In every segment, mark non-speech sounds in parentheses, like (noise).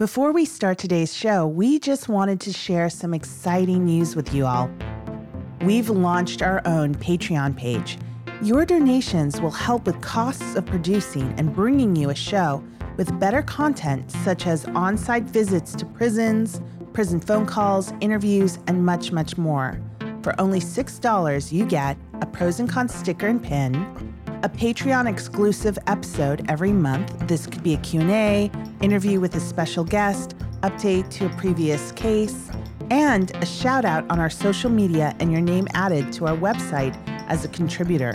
Before we start today's show, we just wanted to share some exciting news with you all. We've launched our own Patreon page. Your donations will help with costs of producing and bringing you a show with better content such as on site visits to prisons, prison phone calls, interviews, and much, much more. For only $6, you get a pros and cons sticker and pin, a Patreon exclusive episode every month. This could be a Q&A, interview with a special guest, update to a previous case, and a shout out on our social media and your name added to our website as a contributor.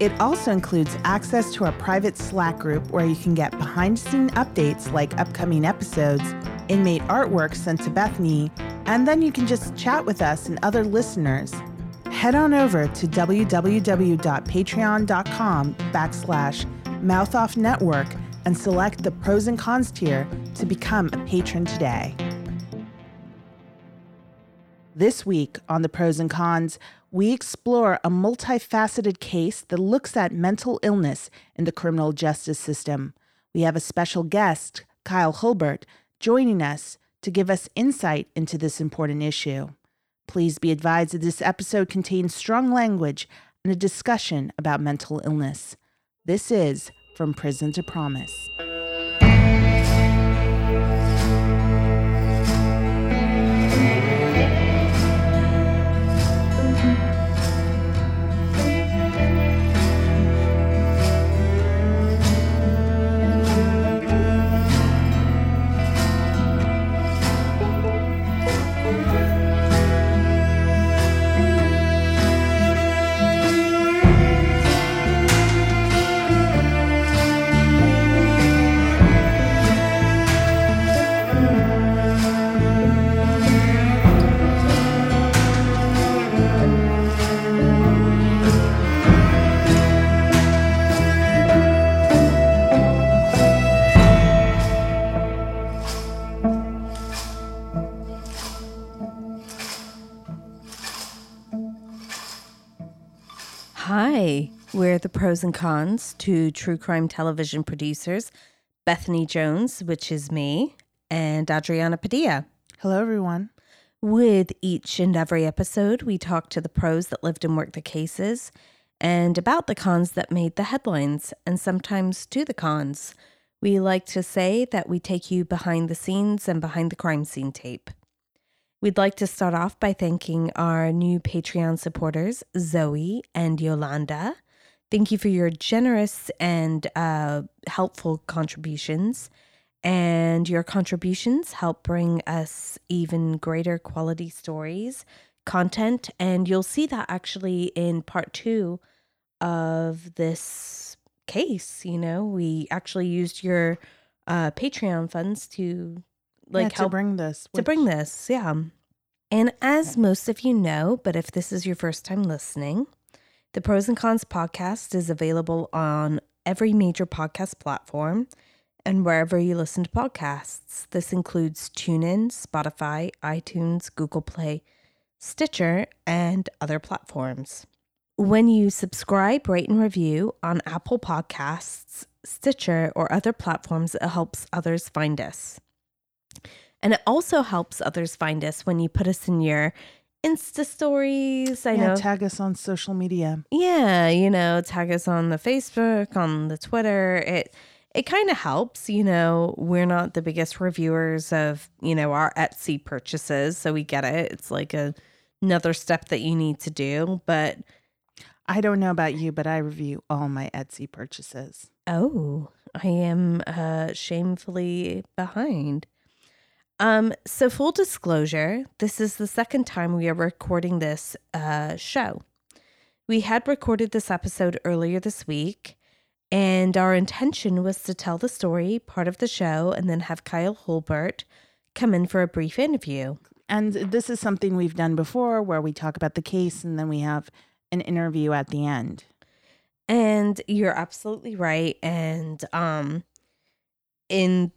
It also includes access to our private Slack group where you can get behind the scene updates like upcoming episodes, inmate artwork sent to Bethany, and then you can just chat with us and other listeners. Head on over to www.patreon.com backslash mouthoff network and select the pros and cons tier to become a patron today. This week on the pros and cons, we explore a multifaceted case that looks at mental illness in the criminal justice system. We have a special guest, Kyle Hulbert, joining us to give us insight into this important issue. Please be advised that this episode contains strong language and a discussion about mental illness. This is From Prison to Promise. Pros and cons to true crime television producers Bethany Jones, which is me, and Adriana Padilla. Hello, everyone. With each and every episode, we talk to the pros that lived and worked the cases and about the cons that made the headlines, and sometimes to the cons. We like to say that we take you behind the scenes and behind the crime scene tape. We'd like to start off by thanking our new Patreon supporters, Zoe and Yolanda. Thank you for your generous and uh, helpful contributions. And your contributions help bring us even greater quality stories, content. And you'll see that actually in part two of this case. You know, we actually used your uh, Patreon funds to like yeah, to help bring this. to bring this, yeah. And as most of you know, but if this is your first time listening, the Pros and Cons podcast is available on every major podcast platform and wherever you listen to podcasts. This includes TuneIn, Spotify, iTunes, Google Play, Stitcher, and other platforms. When you subscribe, rate, and review on Apple Podcasts, Stitcher, or other platforms, it helps others find us. And it also helps others find us when you put us in your Insta stories. I yeah, know. tag us on social media. yeah, you know, tag us on the Facebook, on the Twitter. It it kind of helps, you know. We're not the biggest reviewers of, you know, our Etsy purchases, so we get it. It's like a another step that you need to do, but I don't know about you, but I review all my Etsy purchases. Oh, I am uh, shamefully behind. Um, so full disclosure, this is the second time we are recording this uh, show. We had recorded this episode earlier this week, and our intention was to tell the story part of the show and then have Kyle Hulbert come in for a brief interview. And this is something we've done before where we talk about the case and then we have an interview at the end. And you're absolutely right. And um in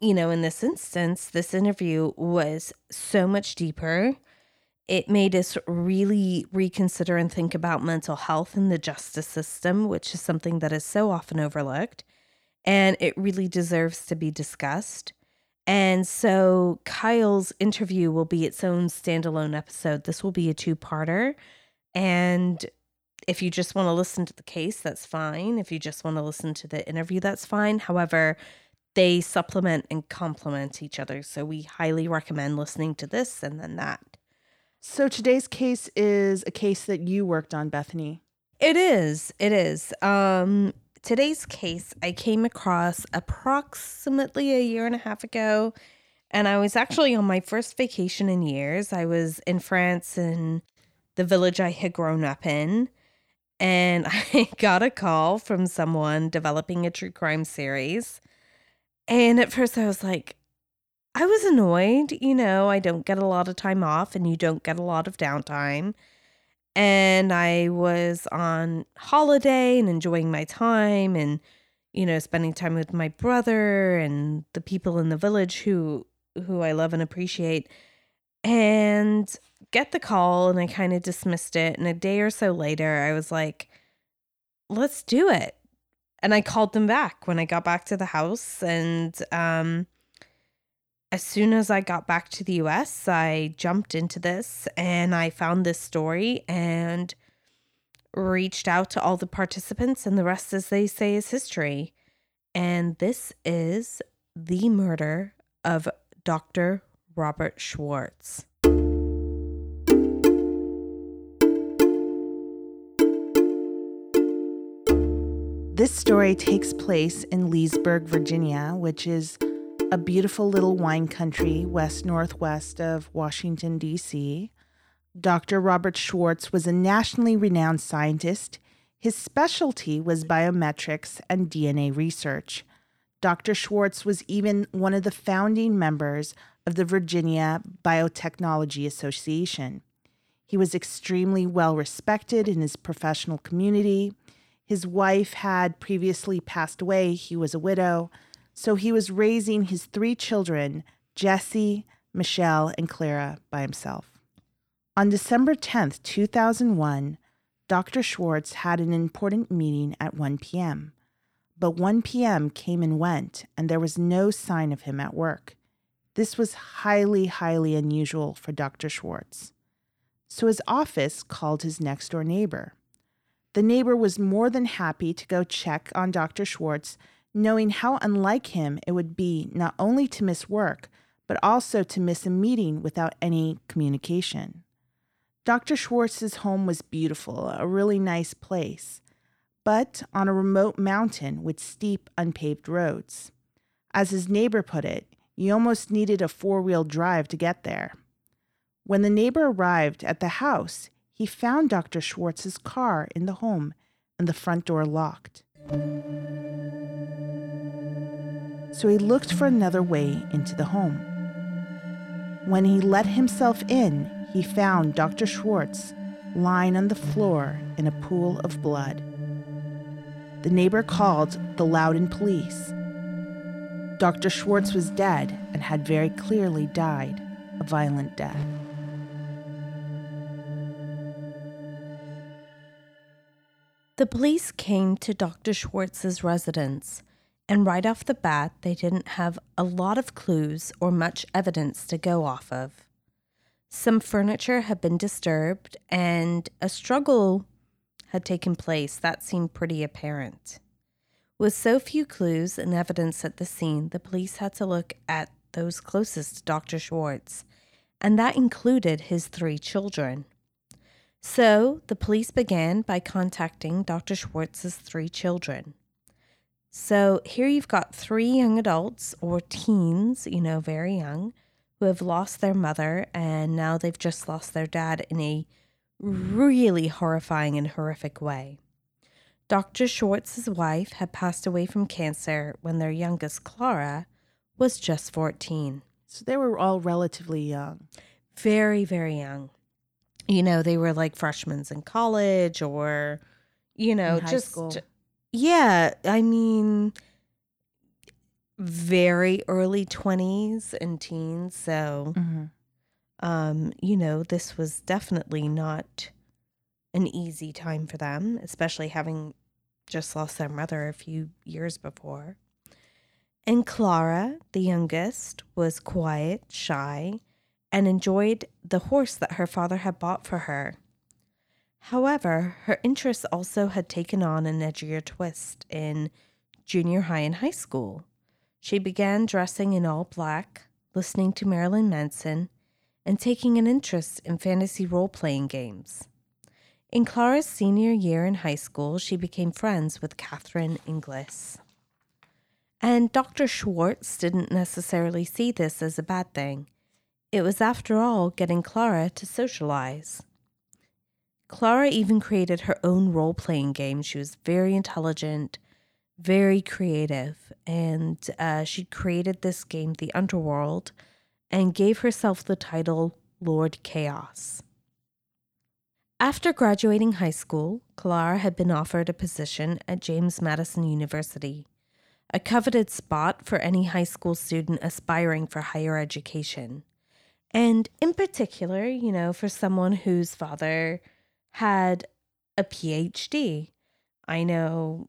you know, in this instance, this interview was so much deeper. It made us really reconsider and think about mental health in the justice system, which is something that is so often overlooked. And it really deserves to be discussed. And so Kyle's interview will be its own standalone episode. This will be a two parter. And if you just want to listen to the case, that's fine. If you just want to listen to the interview, that's fine. However, they supplement and complement each other. So we highly recommend listening to this and then that. So today's case is a case that you worked on, Bethany. It is. It is. Um, today's case I came across approximately a year and a half ago. And I was actually on my first vacation in years. I was in France in the village I had grown up in. And (laughs) I got a call from someone developing a true crime series. And at first I was like, I was annoyed. You know, I don't get a lot of time off and you don't get a lot of downtime. And I was on holiday and enjoying my time and, you know, spending time with my brother and the people in the village who who I love and appreciate. And get the call and I kind of dismissed it. And a day or so later, I was like, let's do it. And I called them back when I got back to the house. And um, as soon as I got back to the US, I jumped into this and I found this story and reached out to all the participants. And the rest, as they say, is history. And this is the murder of Dr. Robert Schwartz. This story takes place in Leesburg, Virginia, which is a beautiful little wine country west northwest of Washington, D.C. Dr. Robert Schwartz was a nationally renowned scientist. His specialty was biometrics and DNA research. Dr. Schwartz was even one of the founding members of the Virginia Biotechnology Association. He was extremely well respected in his professional community. His wife had previously passed away, he was a widow, so he was raising his three children, Jesse, Michelle, and Clara, by himself. On December 10th, 2001, Dr. Schwartz had an important meeting at 1 p.m. But 1 p.m. came and went, and there was no sign of him at work. This was highly, highly unusual for Dr. Schwartz. So his office called his next door neighbor. The neighbor was more than happy to go check on Dr. Schwartz, knowing how unlike him it would be not only to miss work, but also to miss a meeting without any communication. Dr. Schwartz's home was beautiful, a really nice place, but on a remote mountain with steep, unpaved roads. As his neighbor put it, you almost needed a four wheel drive to get there. When the neighbor arrived at the house, he found Dr. Schwartz's car in the home and the front door locked. So he looked for another way into the home. When he let himself in, he found Dr. Schwartz lying on the floor in a pool of blood. The neighbor called the Loudoun police. Dr. Schwartz was dead and had very clearly died a violent death. The police came to Dr. Schwartz's residence, and right off the bat, they didn't have a lot of clues or much evidence to go off of. Some furniture had been disturbed, and a struggle had taken place that seemed pretty apparent. With so few clues and evidence at the scene, the police had to look at those closest to Dr. Schwartz, and that included his three children. So the police began by contacting Dr. Schwartz's three children. So here you've got three young adults or teens, you know, very young, who have lost their mother and now they've just lost their dad in a really horrifying and horrific way. Dr. Schwartz's wife had passed away from cancer when their youngest, Clara, was just 14. So they were all relatively young. Very, very young you know, they were like freshmen in college or, you know, just, school. yeah, I mean, very early 20s and teens. So, mm-hmm. um, you know, this was definitely not an easy time for them, especially having just lost their mother a few years before. And Clara, the youngest, was quiet, shy, and enjoyed the horse that her father had bought for her. However, her interests also had taken on an edgier twist in junior high and high school. She began dressing in all black, listening to Marilyn Manson, and taking an interest in fantasy role playing games. In Clara's senior year in high school, she became friends with Catherine Inglis. And Dr. Schwartz didn't necessarily see this as a bad thing. It was, after all, getting Clara to socialize. Clara even created her own role playing game. She was very intelligent, very creative, and uh, she created this game, The Underworld, and gave herself the title Lord Chaos. After graduating high school, Clara had been offered a position at James Madison University, a coveted spot for any high school student aspiring for higher education. And in particular, you know, for someone whose father had a PhD. I know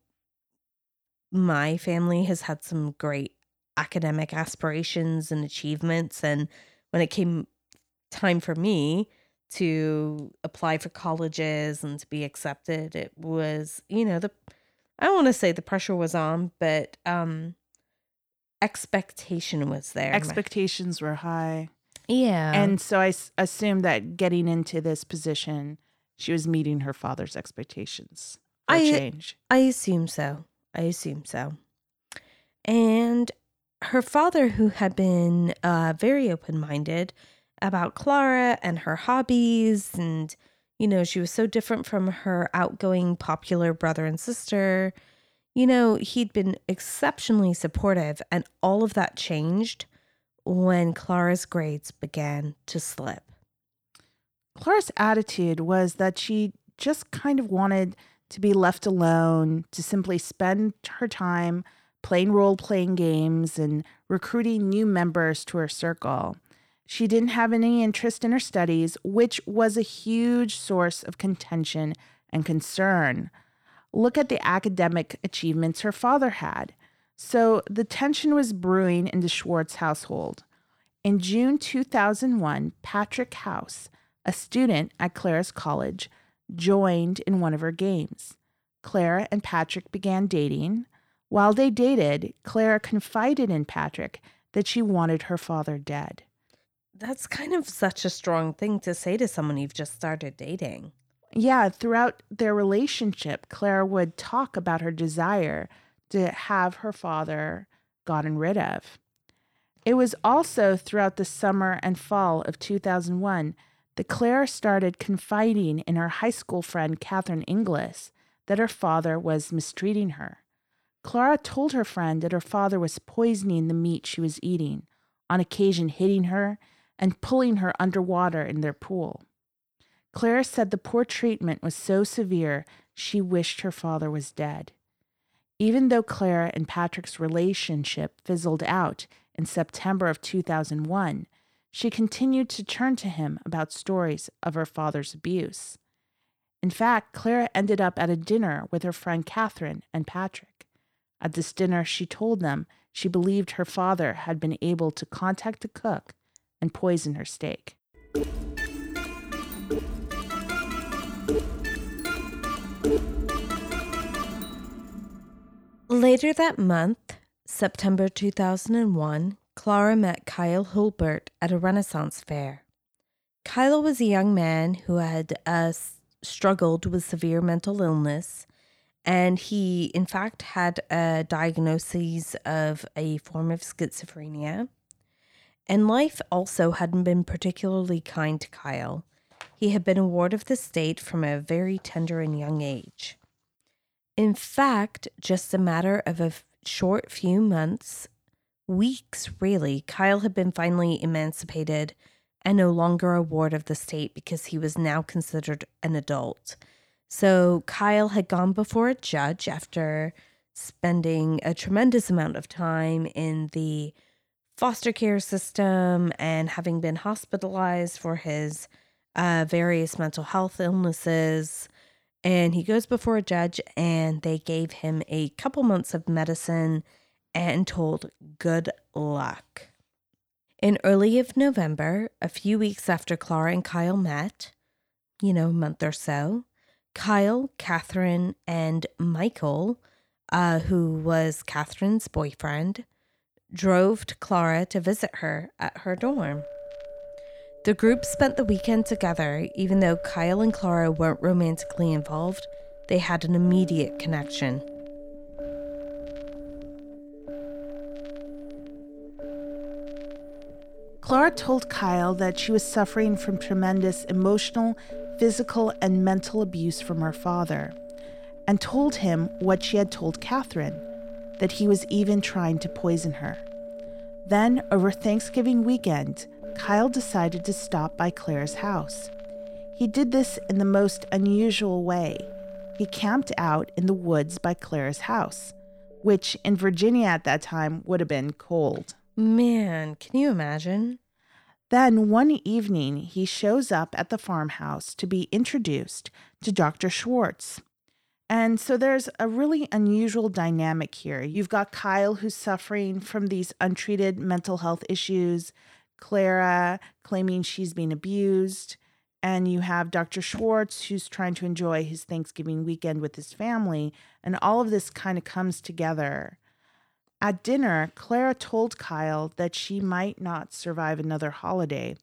my family has had some great academic aspirations and achievements. And when it came time for me to apply for colleges and to be accepted, it was, you know, the, I don't want to say the pressure was on, but, um, expectation was there. Expectations were high. Yeah. And so I s- assumed that getting into this position, she was meeting her father's expectations for I- change. I assume so. I assume so. And her father, who had been uh, very open minded about Clara and her hobbies, and, you know, she was so different from her outgoing, popular brother and sister, you know, he'd been exceptionally supportive, and all of that changed when Clara's grades began to slip. Clara's attitude was that she just kind of wanted to be left alone, to simply spend her time playing role playing games and recruiting new members to her circle. She didn't have any interest in her studies, which was a huge source of contention and concern. Look at the academic achievements her father had. So the tension was brewing in the Schwartz household. In June 2001, Patrick House, a student at Clara's college, joined in one of her games. Clara and Patrick began dating. While they dated, Clara confided in Patrick that she wanted her father dead. That's kind of such a strong thing to say to someone you've just started dating. Yeah, throughout their relationship, Clara would talk about her desire to have her father gotten rid of. It was also throughout the summer and fall of 2001 that Clara started confiding in her high school friend Catherine Inglis that her father was mistreating her. Clara told her friend that her father was poisoning the meat she was eating, on occasion hitting her and pulling her underwater in their pool. Clara said the poor treatment was so severe she wished her father was dead. Even though Clara and Patrick's relationship fizzled out in September of 2001, she continued to turn to him about stories of her father's abuse. In fact, Clara ended up at a dinner with her friend Catherine and Patrick. At this dinner, she told them she believed her father had been able to contact the cook and poison her steak. Later that month, September 2001, Clara met Kyle Hulbert at a Renaissance fair. Kyle was a young man who had uh, struggled with severe mental illness, and he, in fact, had a diagnosis of a form of schizophrenia. And life also hadn't been particularly kind to Kyle. He had been a ward of the state from a very tender and young age. In fact, just a matter of a short few months, weeks really, Kyle had been finally emancipated and no longer a ward of the state because he was now considered an adult. So Kyle had gone before a judge after spending a tremendous amount of time in the foster care system and having been hospitalized for his uh, various mental health illnesses. And he goes before a judge, and they gave him a couple months of medicine and told good luck. In early of November, a few weeks after Clara and Kyle met, you know, a month or so, Kyle, Catherine, and Michael, uh, who was Catherine's boyfriend, drove to Clara to visit her at her dorm. The group spent the weekend together, even though Kyle and Clara weren't romantically involved, they had an immediate connection. Clara told Kyle that she was suffering from tremendous emotional, physical, and mental abuse from her father, and told him what she had told Catherine that he was even trying to poison her. Then, over Thanksgiving weekend, Kyle decided to stop by Claire's house. He did this in the most unusual way. He camped out in the woods by Claire's house, which in Virginia at that time would have been cold. Man, can you imagine? Then one evening, he shows up at the farmhouse to be introduced to Dr. Schwartz. And so there's a really unusual dynamic here. You've got Kyle, who's suffering from these untreated mental health issues, Clara claiming she's being abused, and you have Dr. Schwartz, who's trying to enjoy his Thanksgiving weekend with his family. And all of this kind of comes together. At dinner, Clara told Kyle that she might not survive another holiday,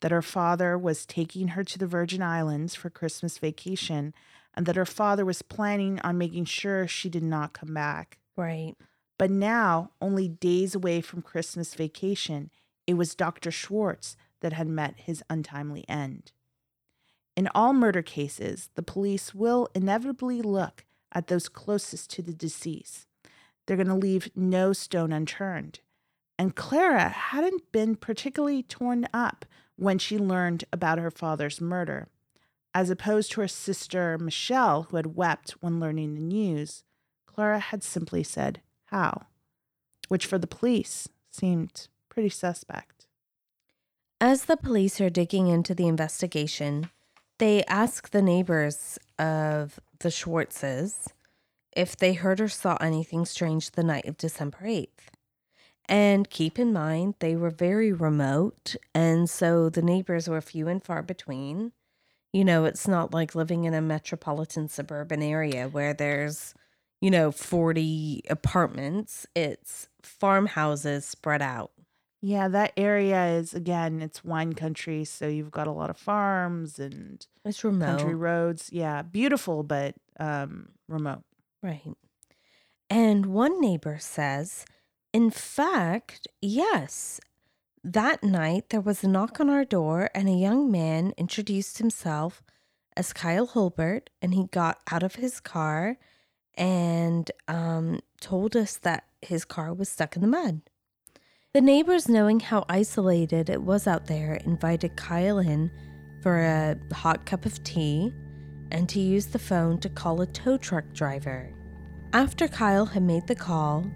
that her father was taking her to the Virgin Islands for Christmas vacation, and that her father was planning on making sure she did not come back. Right. But now, only days away from Christmas vacation, it was Dr. Schwartz that had met his untimely end. In all murder cases, the police will inevitably look at those closest to the deceased. They're going to leave no stone unturned. And Clara hadn't been particularly torn up when she learned about her father's murder. As opposed to her sister Michelle, who had wept when learning the news, Clara had simply said, How? Which for the police seemed pretty suspect. As the police are digging into the investigation, they ask the neighbors of the Schwartzes if they heard or saw anything strange the night of December 8th. And keep in mind, they were very remote, and so the neighbors were few and far between. You know, it's not like living in a metropolitan suburban area where there's, you know, 40 apartments. It's farmhouses spread out. Yeah, that area is again, it's wine country, so you've got a lot of farms and It's remote. country roads. Yeah, beautiful but um remote. Right. And one neighbor says, in fact, yes, that night there was a knock on our door and a young man introduced himself as Kyle Hulbert and he got out of his car and um, told us that his car was stuck in the mud. The neighbors, knowing how isolated it was out there, invited Kyle in for a hot cup of tea and to use the phone to call a tow truck driver. After Kyle had made the call,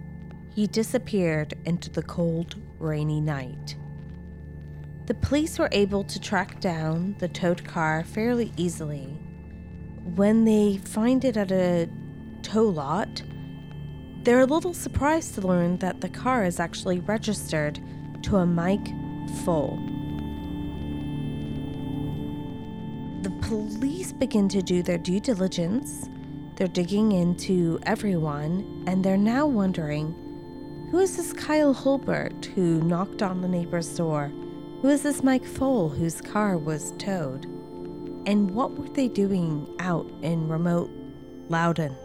he disappeared into the cold, rainy night. The police were able to track down the towed car fairly easily. When they find it at a tow lot, they're a little surprised to learn that the car is actually registered to a Mike Pfohl. The police begin to do their due diligence. They're digging into everyone, and they're now wondering who is this Kyle Hulbert who knocked on the neighbor's door? Who is this Mike Pfohl whose car was towed? And what were they doing out in remote Loudoun?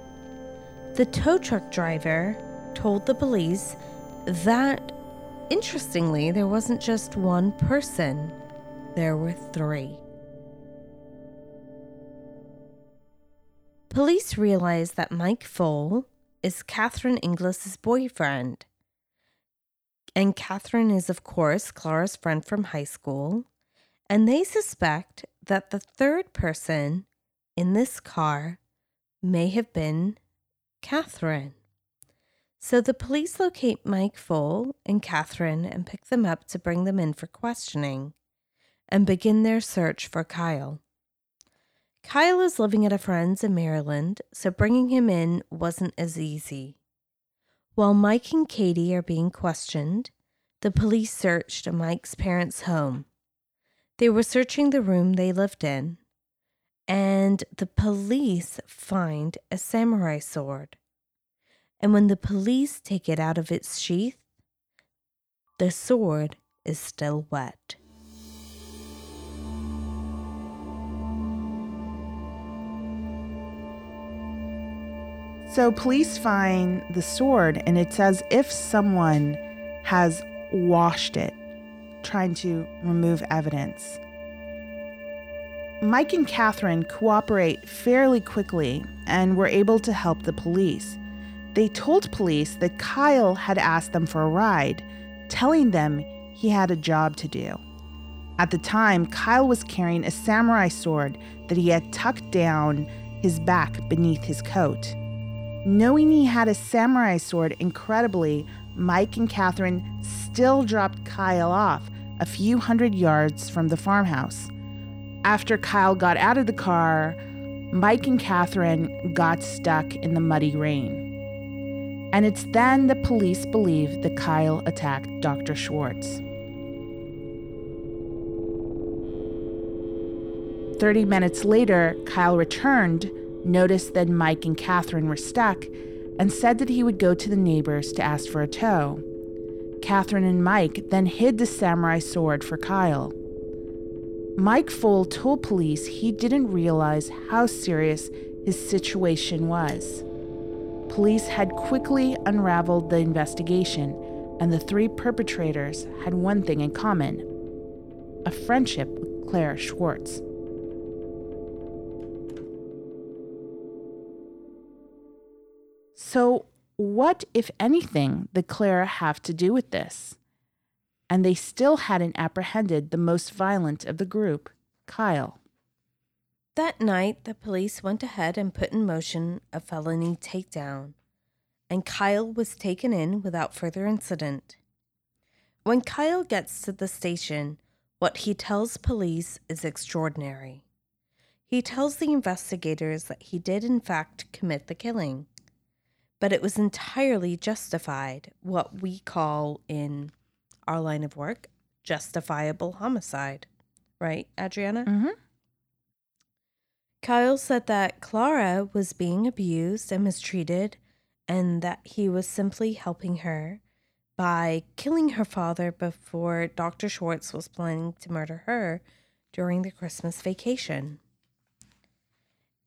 The tow truck driver told the police that, interestingly, there wasn't just one person, there were three. Police realize that Mike Pfohl is Catherine Inglis's boyfriend. And Catherine is, of course, Clara's friend from high school. And they suspect that the third person in this car may have been Catherine. So the police locate Mike Pfohl and Catherine and pick them up to bring them in for questioning and begin their search for Kyle. Kyle is living at a friend's in Maryland, so bringing him in wasn't as easy. While Mike and Katie are being questioned, the police searched Mike's parents' home. They were searching the room they lived in, and the police find a samurai sword. And when the police take it out of its sheath, the sword is still wet. So police find the sword, and it's as if someone has washed it, trying to remove evidence. Mike and Catherine cooperate fairly quickly and were able to help the police. They told police that Kyle had asked them for a ride, telling them he had a job to do. At the time, Kyle was carrying a samurai sword that he had tucked down his back beneath his coat. Knowing he had a samurai sword, incredibly, Mike and Catherine still dropped Kyle off a few hundred yards from the farmhouse. After Kyle got out of the car, Mike and Catherine got stuck in the muddy rain. And it's then the police believe that Kyle attacked Dr. Schwartz. 30 minutes later, Kyle returned noticed that Mike and Catherine were stuck, and said that he would go to the neighbors to ask for a tow. Catherine and Mike then hid the samurai sword for Kyle. Mike Pfohl told police he didn't realize how serious his situation was. Police had quickly unraveled the investigation, and the three perpetrators had one thing in common a friendship with Clara Schwartz. So, what, if anything, did Clara have to do with this? And they still hadn't apprehended the most violent of the group, Kyle. That night, the police went ahead and put in motion a felony takedown, and Kyle was taken in without further incident. When Kyle gets to the station, what he tells police is extraordinary. He tells the investigators that he did, in fact, commit the killing but it was entirely justified, what we call in our line of work justifiable homicide. Right, Adriana? Mm-hmm. Kyle said that Clara was being abused and mistreated, and that he was simply helping her by killing her father before Dr. Schwartz was planning to murder her during the Christmas vacation.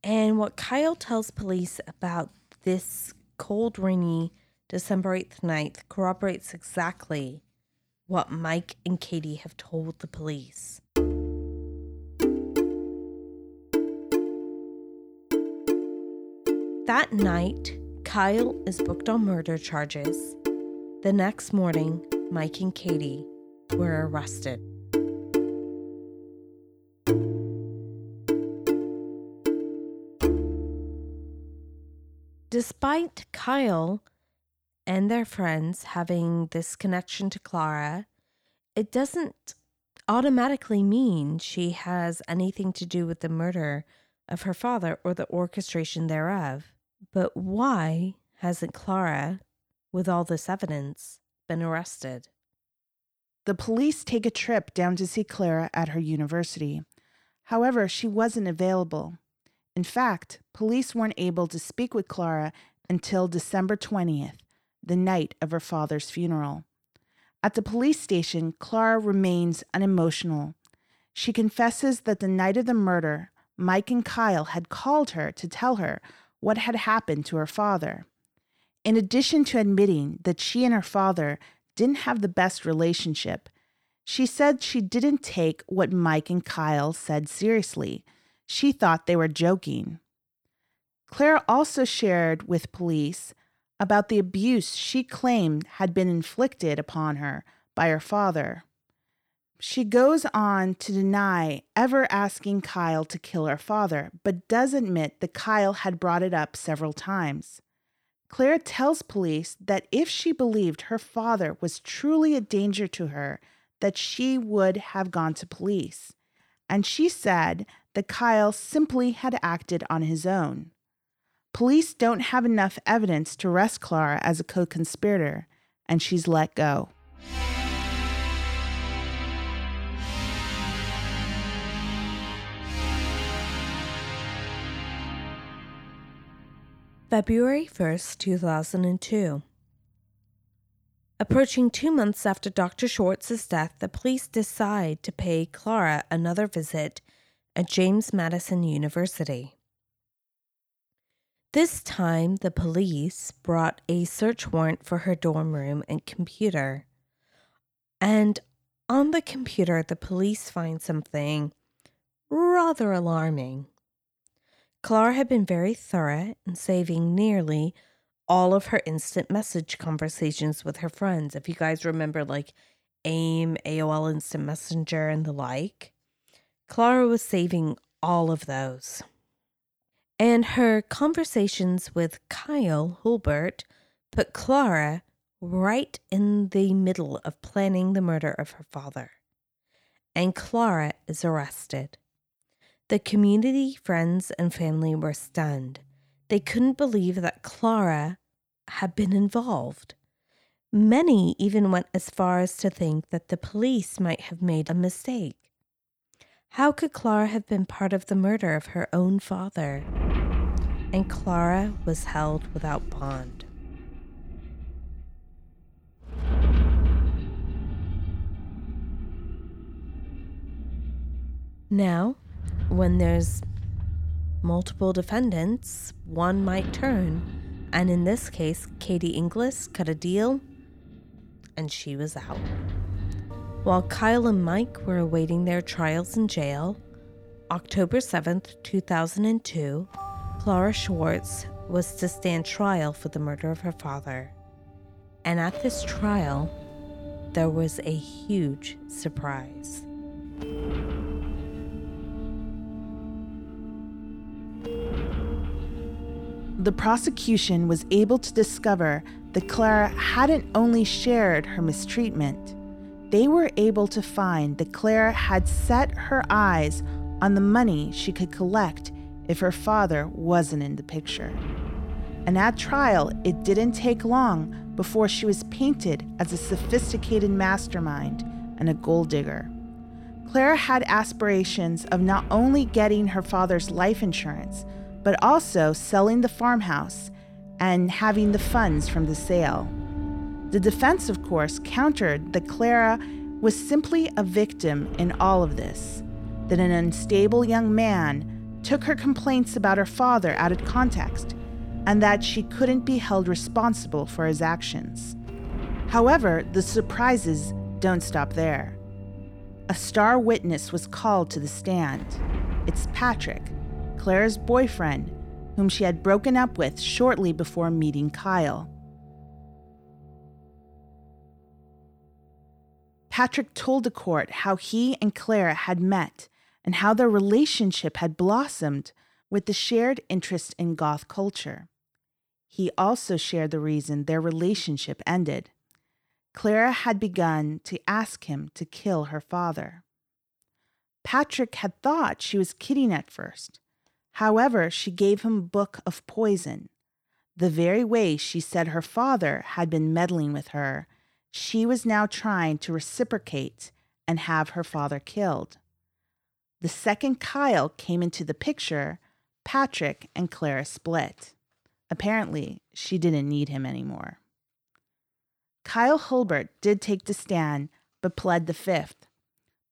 And what Kyle tells police about this cold, rainy December 8th night corroborates exactly what Mike and Katie have told the police. That night, Kyle is booked on murder charges. The next morning, Mike and Katie were arrested. Despite Kyle and their friends having this connection to Clara, it doesn't automatically mean she has anything to do with the murder of her father or the orchestration thereof. But why hasn't Clara, with all this evidence, been arrested? The police take a trip down to see Clara at her university. However, she wasn't available. In fact, police weren't able to speak with Clara until December 20th, the night of her father's funeral. At the police station, Clara remains unemotional. She confesses that the night of the murder, Mike and Kyle had called her to tell her what had happened to her father. In addition to admitting that she and her father didn't have the best relationship, she said she didn't take what Mike and Kyle said seriously she thought they were joking. Claire also shared with police about the abuse she claimed had been inflicted upon her by her father. She goes on to deny ever asking Kyle to kill her father, but does admit that Kyle had brought it up several times. Claire tells police that if she believed her father was truly a danger to her, that she would have gone to police. And she said that Kyle simply had acted on his own. Police don't have enough evidence to arrest Clara as a co conspirator, and she's let go. February 1st, 2002. Approaching two months after Dr. Schwartz's death, the police decide to pay Clara another visit at James Madison University. This time, the police brought a search warrant for her dorm room and computer. And on the computer, the police find something rather alarming. Clara had been very thorough in saving nearly all of her instant message conversations with her friends. If you guys remember, like AIM, AOL Instant Messenger, and the like, Clara was saving all of those. And her conversations with Kyle Hulbert put Clara right in the middle of planning the murder of her father. And Clara is arrested. The community, friends, and family were stunned. They couldn't believe that Clara had been involved. Many even went as far as to think that the police might have made a mistake. How could Clara have been part of the murder of her own father? And Clara was held without bond. Now, when there's multiple defendants, one might turn. And in this case, Katie Inglis cut a deal and she was out. While Kyle and Mike were awaiting their trials in jail, October 7th, 2002, Clara Schwartz was to stand trial for the murder of her father. And at this trial, there was a huge surprise. the prosecution was able to discover that Clara hadn't only shared her mistreatment, they were able to find that Clara had set her eyes on the money she could collect if her father wasn't in the picture. And at trial, it didn't take long before she was painted as a sophisticated mastermind and a gold digger. Clara had aspirations of not only getting her father's life insurance, but also selling the farmhouse and having the funds from the sale. The defense, of course, countered that Clara was simply a victim in all of this, that an unstable young man took her complaints about her father out of context, and that she couldn't be held responsible for his actions. However, the surprises don't stop there. A star witness was called to the stand. It's Patrick, Clara's boyfriend, whom she had broken up with shortly before meeting Kyle. Patrick told the court how he and Clara had met and how their relationship had blossomed with the shared interest in goth culture. He also shared the reason their relationship ended. Clara had begun to ask him to kill her father. Patrick had thought she was kidding at first, However, she gave him a book of poison. The very way she said her father had been meddling with her, she was now trying to reciprocate and have her father killed. The second Kyle came into the picture, Patrick and Clara split. Apparently, she didn't need him anymore. Kyle Hulbert did take the stand, but pled the fifth.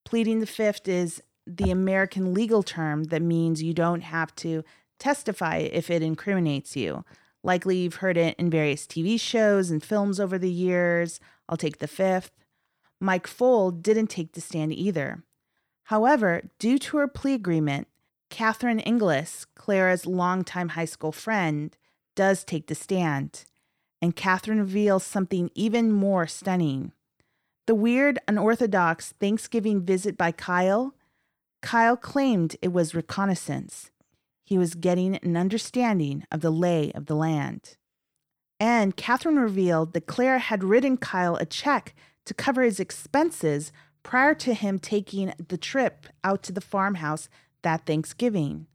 Pleading the fifth is the American legal term that means you don't have to testify if it incriminates you. Likely you've heard it in various TV shows and films over the years. I'll take the fifth. Mike Pfohl didn't take the stand either. However, due to her plea agreement, Catherine Inglis, Clara's longtime high school friend, does take the stand. And Catherine reveals something even more stunning. The weird, unorthodox Thanksgiving visit by Kyle Kyle claimed it was reconnaissance. He was getting an understanding of the lay of the land. And Catherine revealed that Claire had written Kyle a check to cover his expenses prior to him taking the trip out to the farmhouse that Thanksgiving.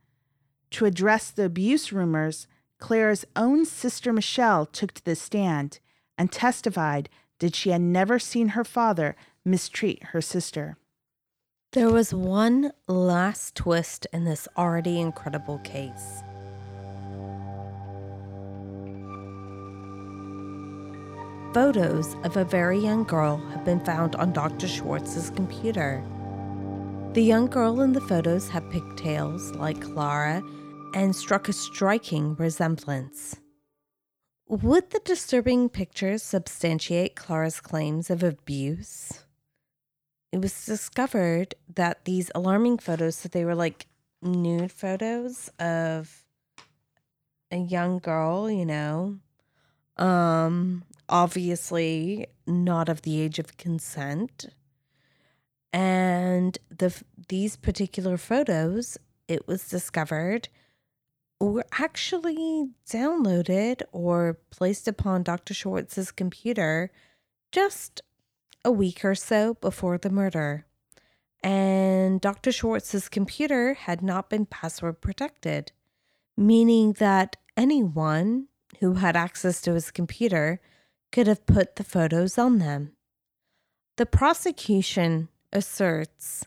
To address the abuse rumors, Claire's own sister Michelle took to the stand and testified that she had never seen her father mistreat her sister. There was one last twist in this already incredible case. Photos of a very young girl have been found on Dr. Schwartz's computer. The young girl in the photos had pigtails like Clara and struck a striking resemblance. Would the disturbing pictures substantiate Clara's claims of abuse? It was discovered that these alarming photos, that they were like nude photos of a young girl, you know, um, obviously not of the age of consent. And the these particular photos, it was discovered, were actually downloaded or placed upon Dr. Schwartz's computer just a week or so before the murder. And Dr. Schwartz's computer had not been password protected, meaning that anyone who had access to his computer could have put the photos on them. The prosecution asserts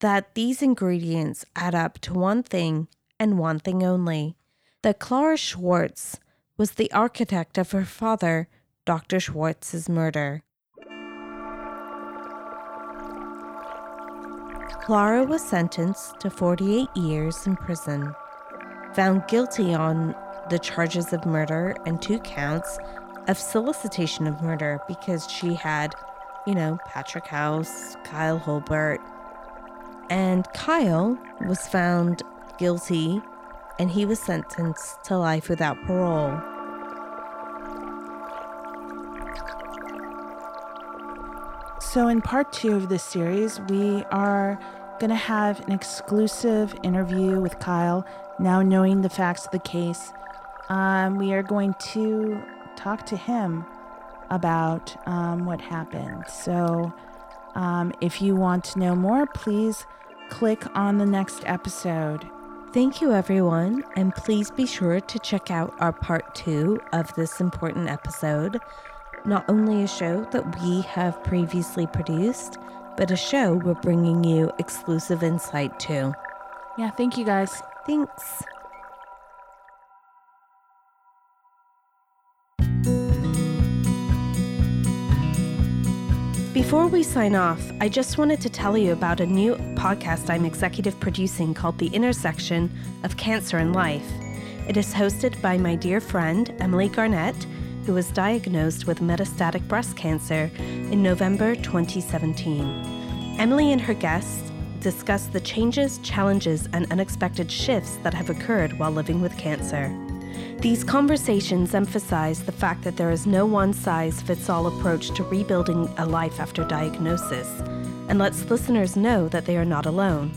that these ingredients add up to one thing and one thing only that Clara Schwartz was the architect of her father, Dr. Schwartz's murder. Clara was sentenced to 48 years in prison, found guilty on the charges of murder and two counts of solicitation of murder because she had, you know, Patrick House, Kyle Hulbert, and Kyle was found guilty and he was sentenced to life without parole. So, in part two of this series, we are going to have an exclusive interview with Kyle. Now, knowing the facts of the case, um, we are going to talk to him about um, what happened. So, um, if you want to know more, please click on the next episode. Thank you, everyone, and please be sure to check out our part two of this important episode. Not only a show that we have previously produced, but a show we're bringing you exclusive insight to. Yeah, thank you guys. Thanks. Before we sign off, I just wanted to tell you about a new podcast I'm executive producing called The Intersection of Cancer and Life. It is hosted by my dear friend, Emily Garnett, who was diagnosed with metastatic breast cancer in November 2017. Emily and her guests discuss the changes, challenges, and unexpected shifts that have occurred while living with cancer. These conversations emphasize the fact that there is no one size fits all approach to rebuilding a life after diagnosis, and lets listeners know that they are not alone,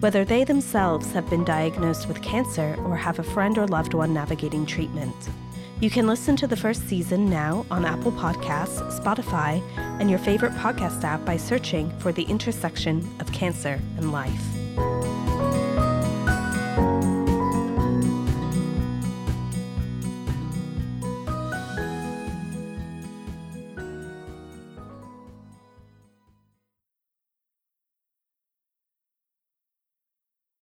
whether they themselves have been diagnosed with cancer or have a friend or loved one navigating treatment. You can listen to the first season now on Apple Podcasts, Spotify, and your favorite podcast app by searching for the intersection of cancer and life.